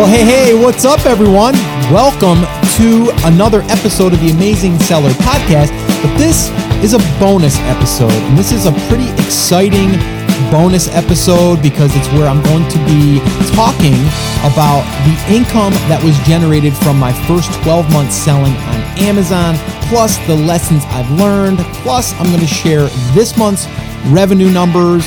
Well, hey, hey, what's up, everyone? Welcome to another episode of the Amazing Seller Podcast. But this is a bonus episode, and this is a pretty exciting bonus episode because it's where I'm going to be talking about the income that was generated from my first 12 months selling on Amazon, plus the lessons I've learned, plus I'm going to share this month's revenue numbers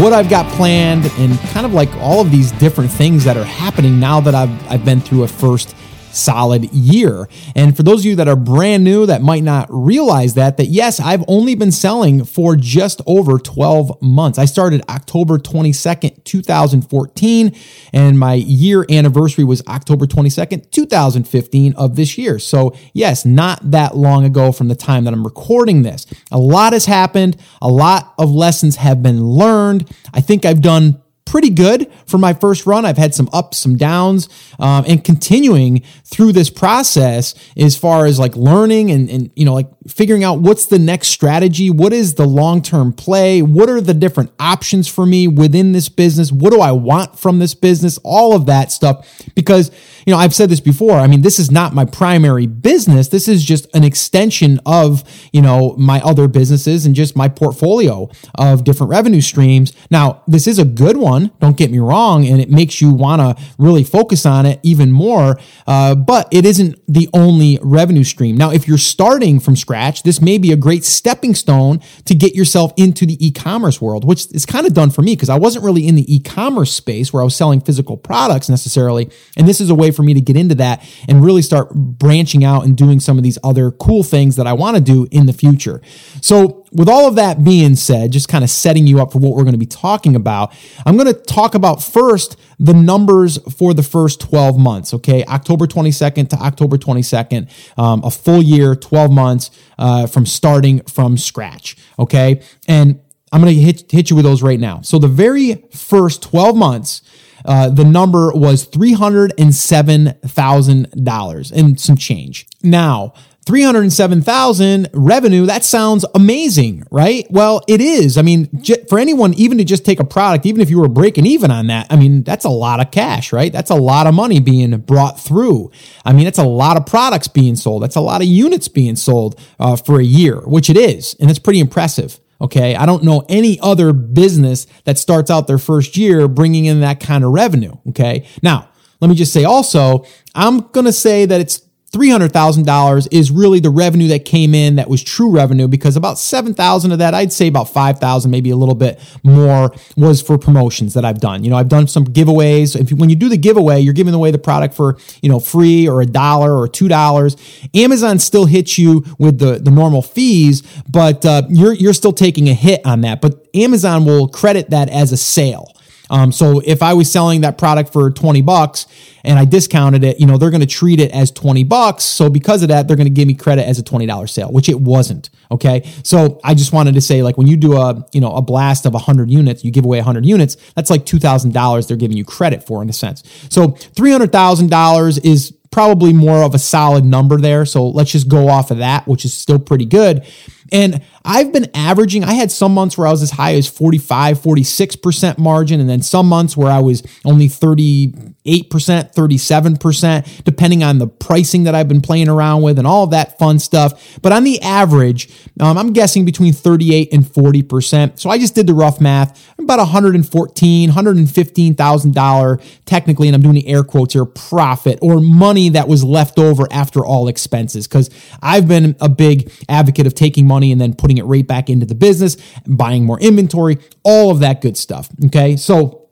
what I've got planned, and kind of like all of these different things that are happening now that I've, I've been through a first solid year. And for those of you that are brand new that might not realize that, that yes, I've only been selling for just over 12 months. I started October 22nd, 2014, and my year anniversary was October 22nd, 2015 of this year. So yes, not that long ago from the time that I'm recording this. A lot has happened. A lot of lessons have been learned. I think I've done pretty good for my first run. I've had some ups, some downs, um, and continuing through this process as far as like learning and, and, you know, like figuring out what's the next strategy, what is the long term play, what are the different options for me within this business, what do I want from this business, all of that stuff. Because, you know, I've said this before. I mean, this is not my primary business. This is just an extension of, you know, my other businesses and just my portfolio of different revenue streams. Now, this is a good one fun, don't get me wrong, and it makes you want to really focus on it even more. Uh, but it isn't the only revenue stream. Now, if you're starting from scratch, this may be a great stepping stone to get yourself into the e commerce world, which is kind of done for me because I wasn't really in the e commerce space where I was selling physical products necessarily. And this is a way for me to get into that and really start branching out and doing some of these other cool things that I want to do in the future. So, with all of that being said, just kind of setting you up for what we're going to be talking about, I'm going to talk about first the numbers for the first 12 months. Okay, October 22nd to October 22nd, um, a full year, 12 months uh, from starting from scratch. Okay, and I'm going to hit, hit you with those right now. So the very first 12 months, uh, the number was $307,000 and some change. Now, 307,000 revenue, that sounds amazing, right? Well, it is. I mean, for anyone, even to just take a product, even if you were breaking even on that, I mean, that's a lot of cash, right? That's a lot of money being brought through. I mean, it's a lot of products being sold. That's a lot of units being sold uh, for a year, which it is. And it's pretty impressive. Okay. I don't know any other business that starts out their first year bringing in that kind of revenue. Okay. Now, let me just say also, I'm going to say that it's $300,000 is really the revenue that came in that was true revenue because about 7,000 of that, I'd say about 5,000, maybe a little bit more was for promotions that I've done. You know, I've done some giveaways. If you, when you do the giveaway, you're giving away the product for, you know, free or a dollar or $2. Amazon still hits you with the, the normal fees, but uh, you're, you're still taking a hit on that. But Amazon will credit that as a sale. Um, so if I was selling that product for 20 bucks and I discounted it, you know, they're going to treat it as 20 bucks. So because of that, they're going to give me credit as a $20 sale, which it wasn't. Okay. So I just wanted to say, like, when you do a, you know, a blast of 100 units, you give away 100 units, that's like $2,000 they're giving you credit for in a sense. So $300,000 is probably more of a solid number there. So let's just go off of that, which is still pretty good. And I've been averaging, I had some months where I was as high as 45, 46% margin, and then some months where I was only 38%, 37%, depending on the pricing that I've been playing around with and all that fun stuff. But on the average, um, I'm guessing between 38 and 40%. So I just did the rough math, about 114, $115,000 technically, and I'm doing the air quotes here, profit or money that was left over after all expenses. Because I've been a big advocate of taking money money and then putting it right back into the business, buying more inventory, all of that good stuff. Okay. So,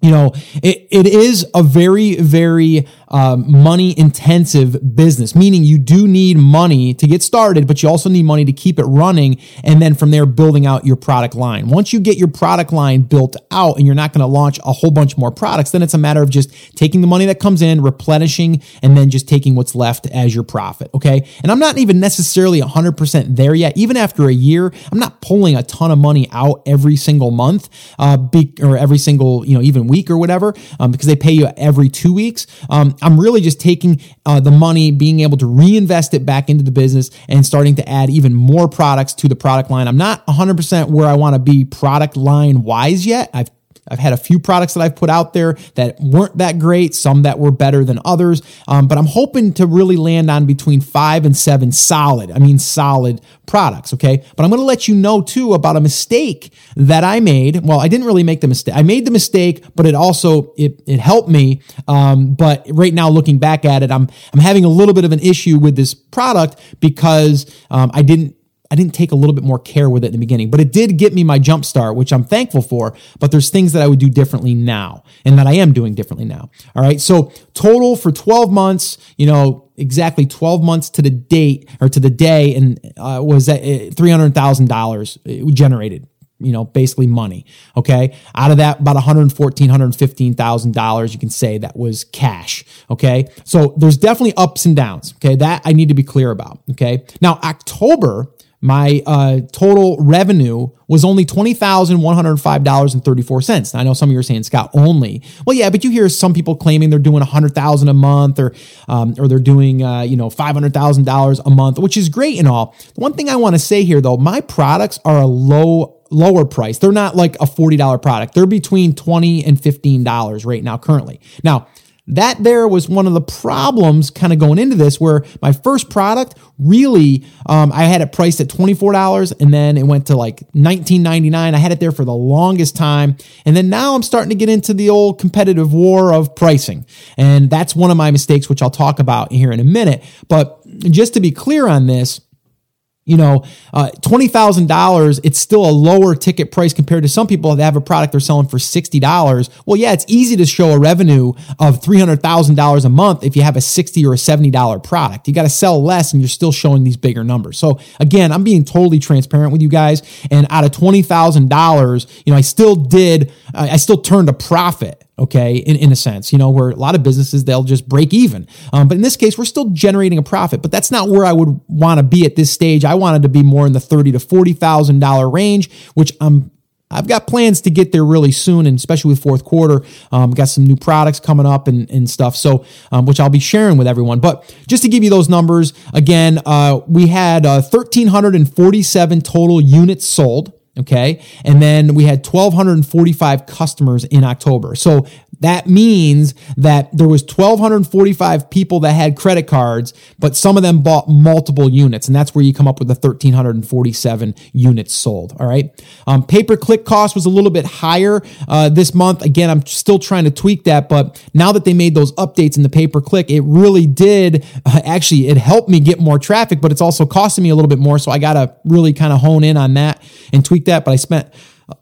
you know, it, it is a very, very um, money intensive business, meaning you do need money to get started, but you also need money to keep it running. And then from there, building out your product line. Once you get your product line built out and you're not going to launch a whole bunch more products, then it's a matter of just taking the money that comes in, replenishing, and then just taking what's left as your profit. Okay. And I'm not even necessarily 100% there yet. Even after a year, I'm not pulling a ton of money out every single month, uh, or every single, you know, even week or whatever, um, because they pay you every two weeks. Um, I'm really just taking uh, the money, being able to reinvest it back into the business and starting to add even more products to the product line. I'm not 100% where I want to be product line wise yet. I've I've had a few products that I've put out there that weren't that great, some that were better than others. Um, but I'm hoping to really land on between five and seven solid, I mean, solid products. Okay. But I'm going to let you know too about a mistake that I made. Well, I didn't really make the mistake. I made the mistake, but it also, it, it helped me. Um, but right now looking back at it, I'm, I'm having a little bit of an issue with this product because um, I didn't I didn't take a little bit more care with it in the beginning, but it did get me my jump start, which I'm thankful for. But there's things that I would do differently now and that I am doing differently now. All right. So total for 12 months, you know, exactly 12 months to the date or to the day and uh, was at uh, $300,000 generated you know, basically money. Okay. Out of that, about $114,000, $115,000, you can say that was cash. Okay. So there's definitely ups and downs. Okay. That I need to be clear about. Okay. Now, October, my uh, total revenue was only $20,105.34. I know some of you are saying, Scott, only. Well, yeah, but you hear some people claiming they're doing 100000 a month or, um, or they're doing, uh, you know, $500,000 a month, which is great and all. The one thing I want to say here, though, my products are a low lower price. They're not like a $40 product. They're between 20 and $15 right now currently. Now, that there was one of the problems kind of going into this where my first product really um, i had it priced at $24 and then it went to like $19.99 i had it there for the longest time. And then now i'm starting to get into the old competitive war of pricing. And that's one of my mistakes which i'll talk about here in a minute. But just to be clear on this you know, uh, $20,000, it's still a lower ticket price compared to some people that have a product they're selling for $60. Well, yeah, it's easy to show a revenue of $300,000 a month if you have a 60 or a $70 product. You got to sell less and you're still showing these bigger numbers. So again, I'm being totally transparent with you guys. And out of $20,000, you know, I still did, I still turned a profit okay in, in a sense you know where a lot of businesses they'll just break even um, but in this case we're still generating a profit but that's not where i would want to be at this stage i wanted to be more in the 30 to 40 thousand dollar range which i'm I've got plans to get there really soon, and especially with fourth quarter, um, got some new products coming up and, and stuff. So, um, which I'll be sharing with everyone. But just to give you those numbers again, uh, we had uh, 1,347 total units sold. Okay. And then we had 1,245 customers in October. So that means that there was 1,245 people that had credit cards, but some of them bought multiple units. And that's where you come up with the 1,347 units sold. All right. Um, pay per click cost was a little bit higher uh, this month. Again, I'm still trying to tweak that, but now that they made those updates in the pay per click, it really did uh, actually, it helped me get more traffic, but it's also costing me a little bit more. So I got to really kind of hone in on that and tweak that. But I spent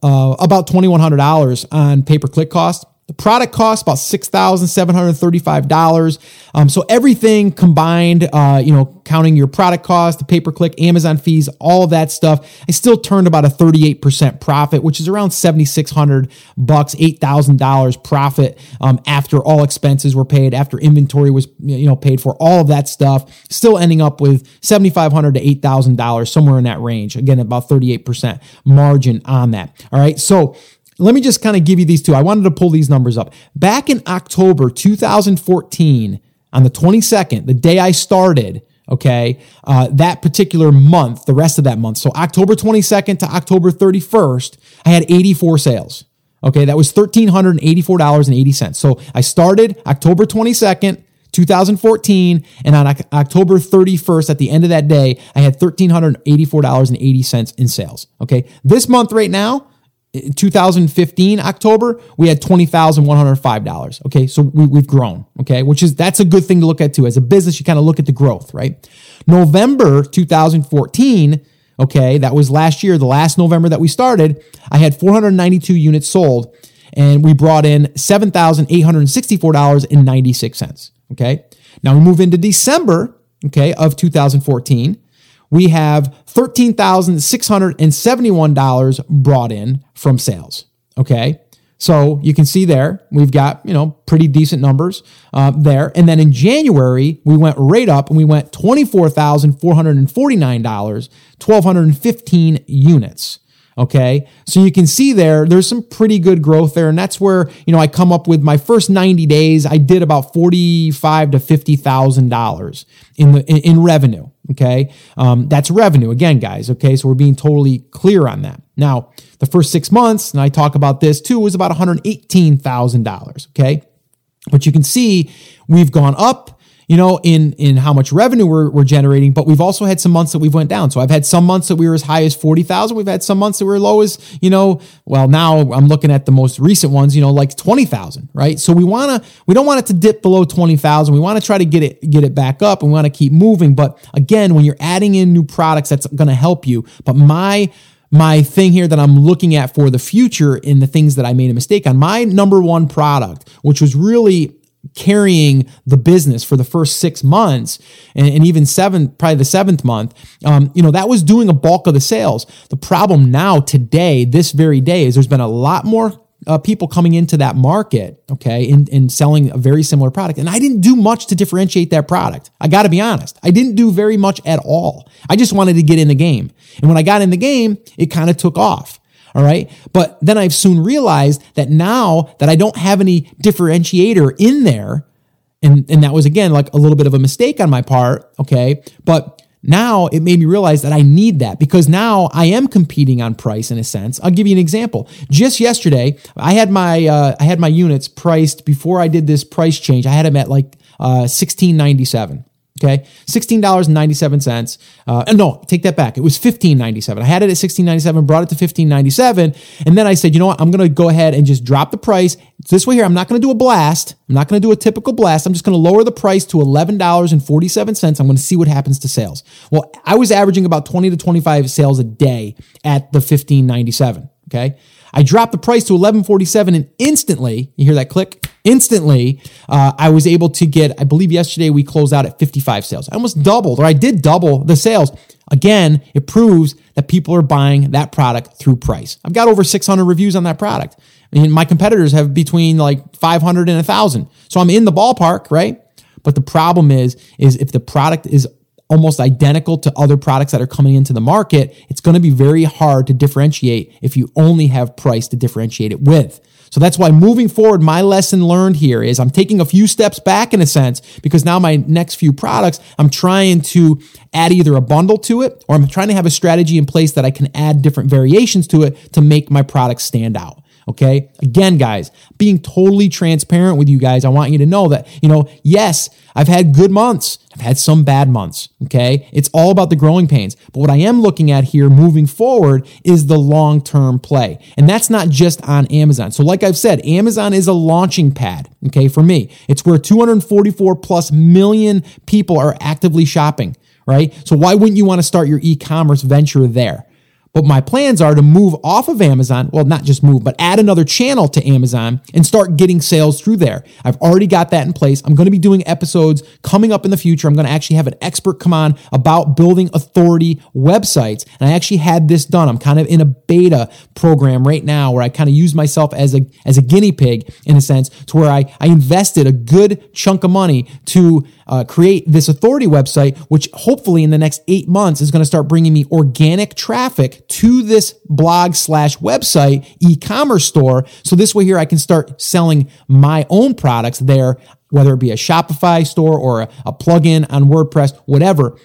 uh, about $2,100 on pay per click cost. The product costs about $6,735. Um, so everything combined, uh, you know, counting your product cost, the pay per click, Amazon fees, all of that stuff, I still turned about a 38% profit, which is around 7,600 bucks, $8,000 profit um, after all expenses were paid, after inventory was, you know, paid for, all of that stuff, still ending up with 7,500 to $8,000, somewhere in that range. Again, about 38% margin on that. All right. So let me just kind of give you these two. I wanted to pull these numbers up. Back in October 2014, on the 22nd, the day I started, okay, uh, that particular month, the rest of that month, so October 22nd to October 31st, I had 84 sales. Okay, that was $1,384.80. So I started October 22nd, 2014, and on October 31st, at the end of that day, I had $1,384.80 in sales. Okay, this month right now, in 2015 October, we had $20,105. Okay. So we, we've grown. Okay. Which is, that's a good thing to look at too. As a business, you kind of look at the growth, right? November 2014, okay, that was last year, the last November that we started, I had 492 units sold and we brought in $7,864.96. Okay. Now we move into December, okay, of 2014 we have $13,671 brought in from sales. Okay. So you can see there, we've got, you know, pretty decent numbers uh, there. And then in January, we went right up and we went $24,449, 1,215 units. Okay. So you can see there, there's some pretty good growth there. And that's where, you know, I come up with my first 90 days, I did about 45 to $50,000 in the, in, in revenue. Okay. Um, that's revenue again, guys. Okay. So we're being totally clear on that. Now, the first six months, and I talk about this too, was about $118,000. Okay. But you can see we've gone up you know, in in how much revenue we're, we're generating, but we've also had some months that we've went down. So I've had some months that we were as high as 40,000. We've had some months that we were low as, you know, well, now I'm looking at the most recent ones, you know, like 20,000, right? So we want to, we don't want it to dip below 20,000. We want to try to get it, get it back up and we want to keep moving. But again, when you're adding in new products, that's going to help you. But my, my thing here that I'm looking at for the future in the things that I made a mistake on. My number one product, which was really carrying the business for the first six months and, and even seven, probably the seventh month, um, you know, that was doing a bulk of the sales. The problem now, today, this very day, is there's been a lot more uh, people coming into that market, okay, and, and selling a very similar product. And I didn't do much to differentiate that product. I got to be honest. I didn't do very much at all. I just wanted to get in the game. And when I got in the game, it kind of took off. All right. But then I've soon realized that now that I don't have any differentiator in there, and, and that was again like a little bit of a mistake on my part. Okay. But now it made me realize that I need that because now I am competing on price in a sense. I'll give you an example. Just yesterday, I had my uh, I had my units priced before I did this price change. I had them at like uh, sixteen ninety seven. Okay, sixteen dollars and ninety seven cents. Uh, no, take that back. It was fifteen ninety seven. I had it at sixteen ninety seven, brought it to fifteen ninety seven, and then I said, you know what? I'm going to go ahead and just drop the price. this way here. I'm not going to do a blast. I'm not going to do a typical blast. I'm just going to lower the price to eleven dollars and forty seven cents. I'm going to see what happens to sales. Well, I was averaging about twenty to twenty five sales a day at the fifteen ninety seven. Okay. I dropped the price to 1147 and instantly, you hear that click? Instantly, uh, I was able to get, I believe yesterday we closed out at 55 sales. I almost doubled, or I did double the sales. Again, it proves that people are buying that product through price. I've got over 600 reviews on that product. I mean, my competitors have between like 500 and 1,000. So I'm in the ballpark, right? But the problem is, is if the product is almost identical to other products that are coming into the market, it's going to be very hard to differentiate if you only have price to differentiate it with. So that's why moving forward, my lesson learned here is I'm taking a few steps back in a sense because now my next few products, I'm trying to add either a bundle to it or I'm trying to have a strategy in place that I can add different variations to it to make my products stand out. Okay. Again, guys, being totally transparent with you guys, I want you to know that, you know, yes, I've had good months. I've had some bad months. Okay. It's all about the growing pains. But what I am looking at here moving forward is the long term play. And that's not just on Amazon. So, like I've said, Amazon is a launching pad. Okay. For me, it's where 244 plus million people are actively shopping. Right. So, why wouldn't you want to start your e commerce venture there? But my plans are to move off of Amazon. Well, not just move, but add another channel to Amazon and start getting sales through there. I've already got that in place. I'm going to be doing episodes coming up in the future. I'm going to actually have an expert come on about building authority websites. And I actually had this done. I'm kind of in a beta program right now where I kind of use myself as a, as a guinea pig in a sense to where I, I invested a good chunk of money to uh, create this authority website, which hopefully in the next eight months is going to start bringing me organic traffic to this blog slash website e-commerce store. So this way here, I can start selling my own products there, whether it be a Shopify store or a, a plugin on WordPress, whatever.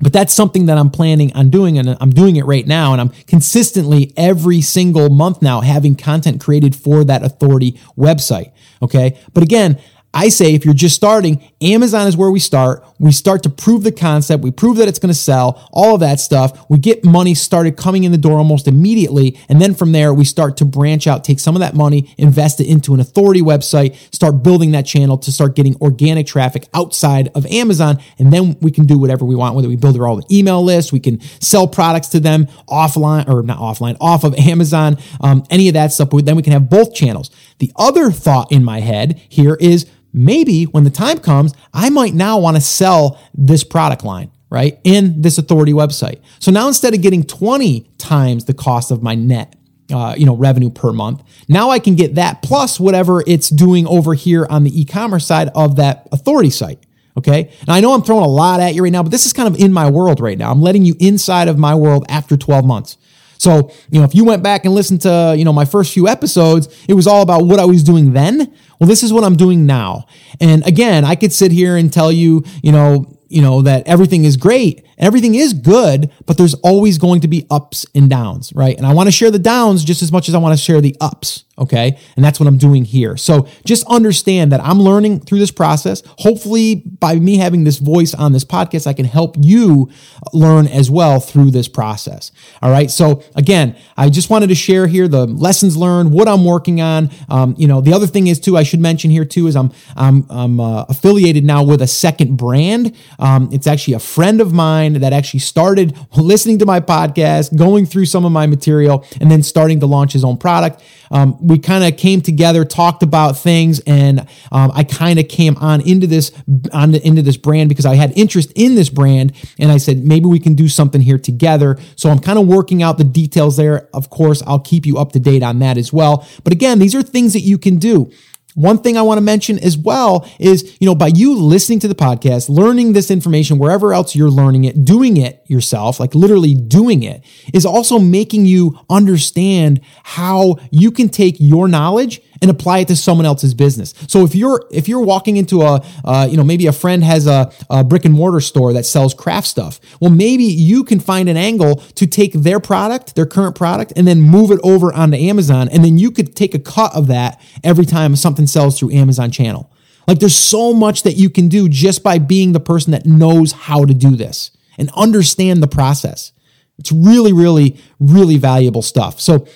But that's something that I'm planning on doing, and I'm doing it right now. And I'm consistently every single month now having content created for that authority website. Okay. But again, I say if you're just starting, Amazon is where we start. We start to prove the concept. We prove that it's going to sell, all of that stuff. We get money started coming in the door almost immediately. And then from there, we start to branch out, take some of that money, invest it into an authority website, start building that channel to start getting organic traffic outside of Amazon. And then we can do whatever we want, whether we build our own email list, we can sell products to them offline or not offline, off of Amazon, um, any of that stuff. But then we can have both channels. The other thought in my head here is, maybe when the time comes, I might now want to sell this product line, right? In this authority website. So now instead of getting 20 times the cost of my net, uh, you know, revenue per month, now I can get that plus whatever it's doing over here on the e-commerce side of that authority site. Okay. Now I know I'm throwing a lot at you right now, but this is kind of in my world right now. I'm letting you inside of my world after 12 months. So, you know, if you went back and listened to, you know, my first few episodes, it was all about what I was doing then. Well, this is what I'm doing now. And again, I could sit here and tell you, you know, you know, that everything is great Everything is good, but there's always going to be ups and downs, right? And I want to share the downs just as much as I want to share the ups, okay? And that's what I'm doing here. So just understand that I'm learning through this process. Hopefully, by me having this voice on this podcast, I can help you learn as well through this process. All right. So again, I just wanted to share here the lessons learned, what I'm working on. Um, you know, the other thing is too, I should mention here too, is I'm I'm I'm uh, affiliated now with a second brand. Um, it's actually a friend of mine that actually started listening to my podcast, going through some of my material, and then starting to launch his own product. Um, we kind of came together, talked about things, and um, I kind of came on into this on into this brand because I had interest in this brand, and I said maybe we can do something here together. So I'm kind of working out the details there. Of course, I'll keep you up to date on that as well. But again, these are things that you can do. One thing I want to mention as well is, you know, by you listening to the podcast, learning this information wherever else you're learning it, doing it yourself, like literally doing it, is also making you understand how you can take your knowledge and apply it to someone else's business. So if you're if you're walking into a uh, you know maybe a friend has a, a brick and mortar store that sells craft stuff, well maybe you can find an angle to take their product, their current product, and then move it over onto Amazon, and then you could take a cut of that every time something sells through Amazon channel. Like there's so much that you can do just by being the person that knows how to do this and understand the process. It's really, really, really valuable stuff. So,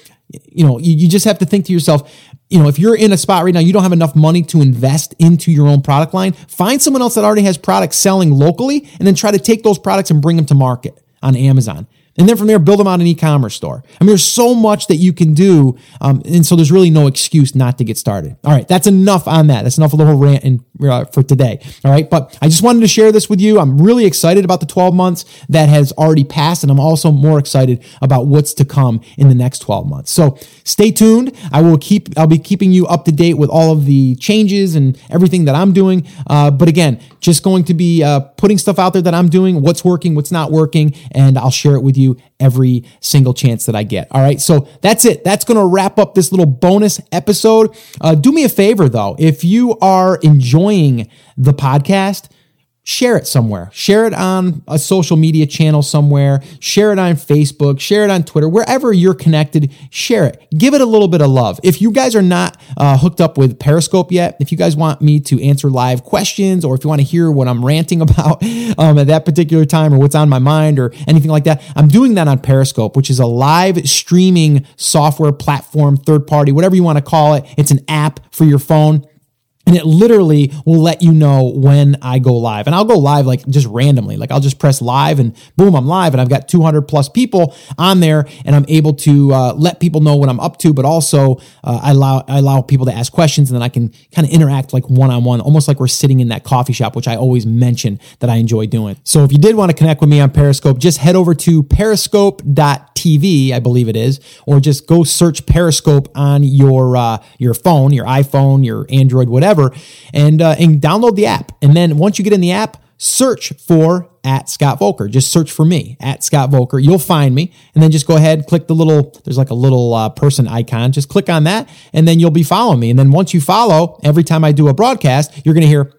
you know, you, you just have to think to yourself, you know, if you're in a spot right now, you don't have enough money to invest into your own product line, find someone else that already has products selling locally and then try to take those products and bring them to market on Amazon. And then from there, build them out an e-commerce store. I mean, there's so much that you can do, um, and so there's really no excuse not to get started. All right, that's enough on that. That's enough of the whole rant in, uh, for today. All right, but I just wanted to share this with you. I'm really excited about the 12 months that has already passed, and I'm also more excited about what's to come in the next 12 months. So stay tuned. I will keep. I'll be keeping you up to date with all of the changes and everything that I'm doing. Uh, but again, just going to be uh, putting stuff out there that I'm doing, what's working, what's not working, and I'll share it with you you every single chance that I get. All right. So that's it. That's going to wrap up this little bonus episode. Uh, do me a favor though. If you are enjoying the podcast, share it somewhere. Share it on a social media channel somewhere. Share it on Facebook. Share it on Twitter. Wherever you're connected, share it. Give it a little bit of love. If you guys are not uh, hooked up with Periscope yet, if you guys want me to answer live questions or if you want to hear what I'm ranting about um, at that particular time or what's on my mind or anything like that, I'm doing that on Periscope, which is a live streaming software platform, third party, whatever you want to call it. It's an app for your phone and it literally will let you know when I go live. And I'll go live like just randomly. Like I'll just press live and boom, I'm live. And I've got 200 plus people on there and I'm able to uh, let people know what I'm up to, but also uh, I, allow, I allow people to ask questions and then I can kind of interact like one on one, almost like we're sitting in that coffee shop, which I always mention that I enjoy doing. So if you did want to connect with me on Periscope, just head over to periscope.tv, I believe it is, or just go search Periscope on your, uh, your phone, your iPhone, your Android, whatever whatever, and uh, and download the app. And then once you get in the app, search for at Scott Voelker. Just search for me at Scott Voelker. You'll find me, and then just go ahead, click the little. There's like a little uh, person icon. Just click on that, and then you'll be following me. And then once you follow, every time I do a broadcast, you're to hear.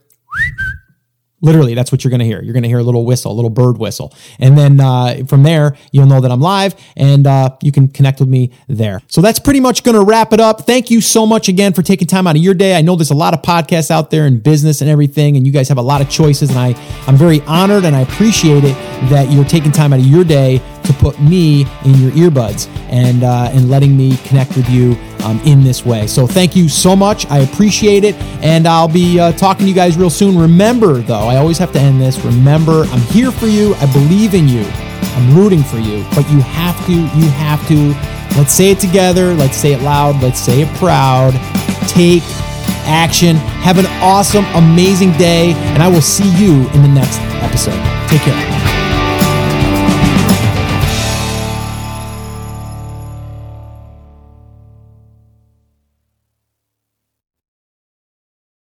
Literally, that's what you're going to hear. You're going to hear a little whistle, a little bird whistle. And then uh, from there, you'll know that I'm live and uh, you can connect with me there. So that's pretty much going to wrap it up. Thank you so much again for taking time out of your day. I know there's a lot of podcasts out there in business and everything, and you guys have a lot of choices. And I, I'm very honored and I appreciate it that you're taking time out of your day to put me in your earbuds and, uh, and letting me connect with you um, in this way. So thank you so much. I appreciate it. And I'll be uh, talking to you guys real soon. Remember, though, I always have to end this. Remember, I'm here for you. I believe in you. I'm rooting for you. But you have to, you have to, let's say it together. Let's say it loud. Let's say it proud. Take action. Have an awesome, amazing day. And I will see you in the next episode. Take care.